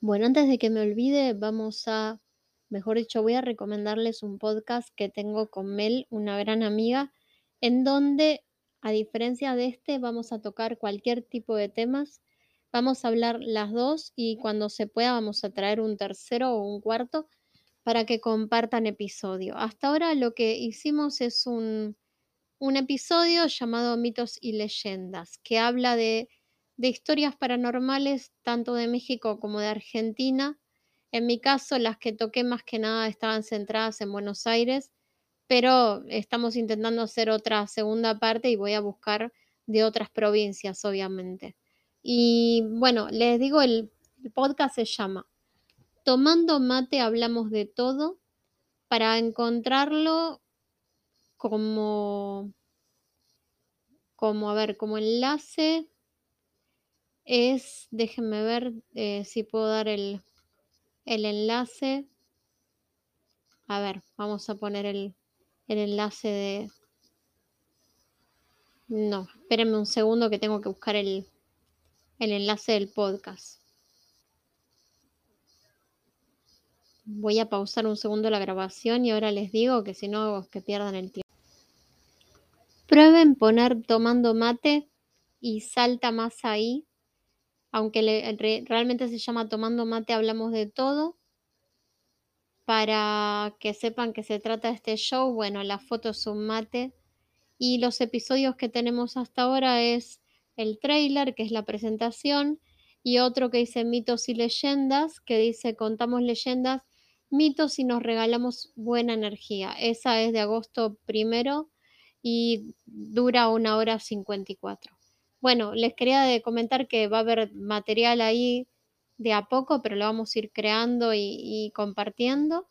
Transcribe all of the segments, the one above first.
Bueno, antes de que me olvide, vamos a, mejor dicho, voy a recomendarles un podcast que tengo con Mel, una gran amiga, en donde, a diferencia de este, vamos a tocar cualquier tipo de temas. Vamos a hablar las dos y cuando se pueda vamos a traer un tercero o un cuarto para que compartan episodio. Hasta ahora lo que hicimos es un, un episodio llamado Mitos y Leyendas, que habla de, de historias paranormales tanto de México como de Argentina. En mi caso, las que toqué más que nada estaban centradas en Buenos Aires, pero estamos intentando hacer otra segunda parte y voy a buscar de otras provincias, obviamente. Y bueno, les digo, el, podcast se llama Tomando mate hablamos de todo. Para encontrarlo como, como, a ver, como enlace es, déjenme ver eh, si puedo dar el, el enlace. A ver, vamos a poner el, el enlace de... No, espérenme un segundo que tengo que buscar el, el enlace del podcast. Voy a pausar un segundo la grabación y ahora les digo que si no, que pierdan el tiempo. Prueben poner tomando mate y salta más ahí. Aunque realmente se llama tomando mate, hablamos de todo. Para que sepan que se trata de este show, bueno, la foto es mate. Y los episodios que tenemos hasta ahora es el trailer, que es la presentación, y otro que dice mitos y leyendas, que dice contamos leyendas mitos y nos regalamos buena energía. Esa es de agosto primero y dura una hora 54. Bueno, les quería comentar que va a haber material ahí de a poco, pero lo vamos a ir creando y, compartiendo.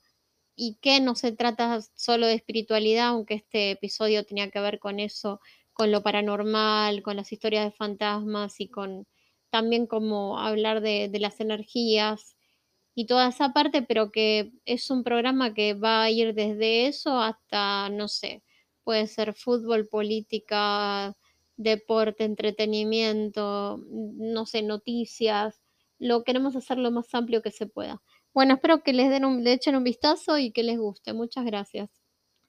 Y que no se trata solo de espiritualidad, aunque este episodio tenía que ver con eso, con lo paranormal, con las historias de fantasmas y con también como hablar de las energías y toda esa parte, pero que es un programa que va a ir desde eso hasta, no sé, puede ser fútbol, política, deporte, entretenimiento, no sé, noticias. Lo queremos hacer lo más amplio que se pueda. Bueno, espero que les den un, le echen un vistazo y que les guste. Muchas gracias.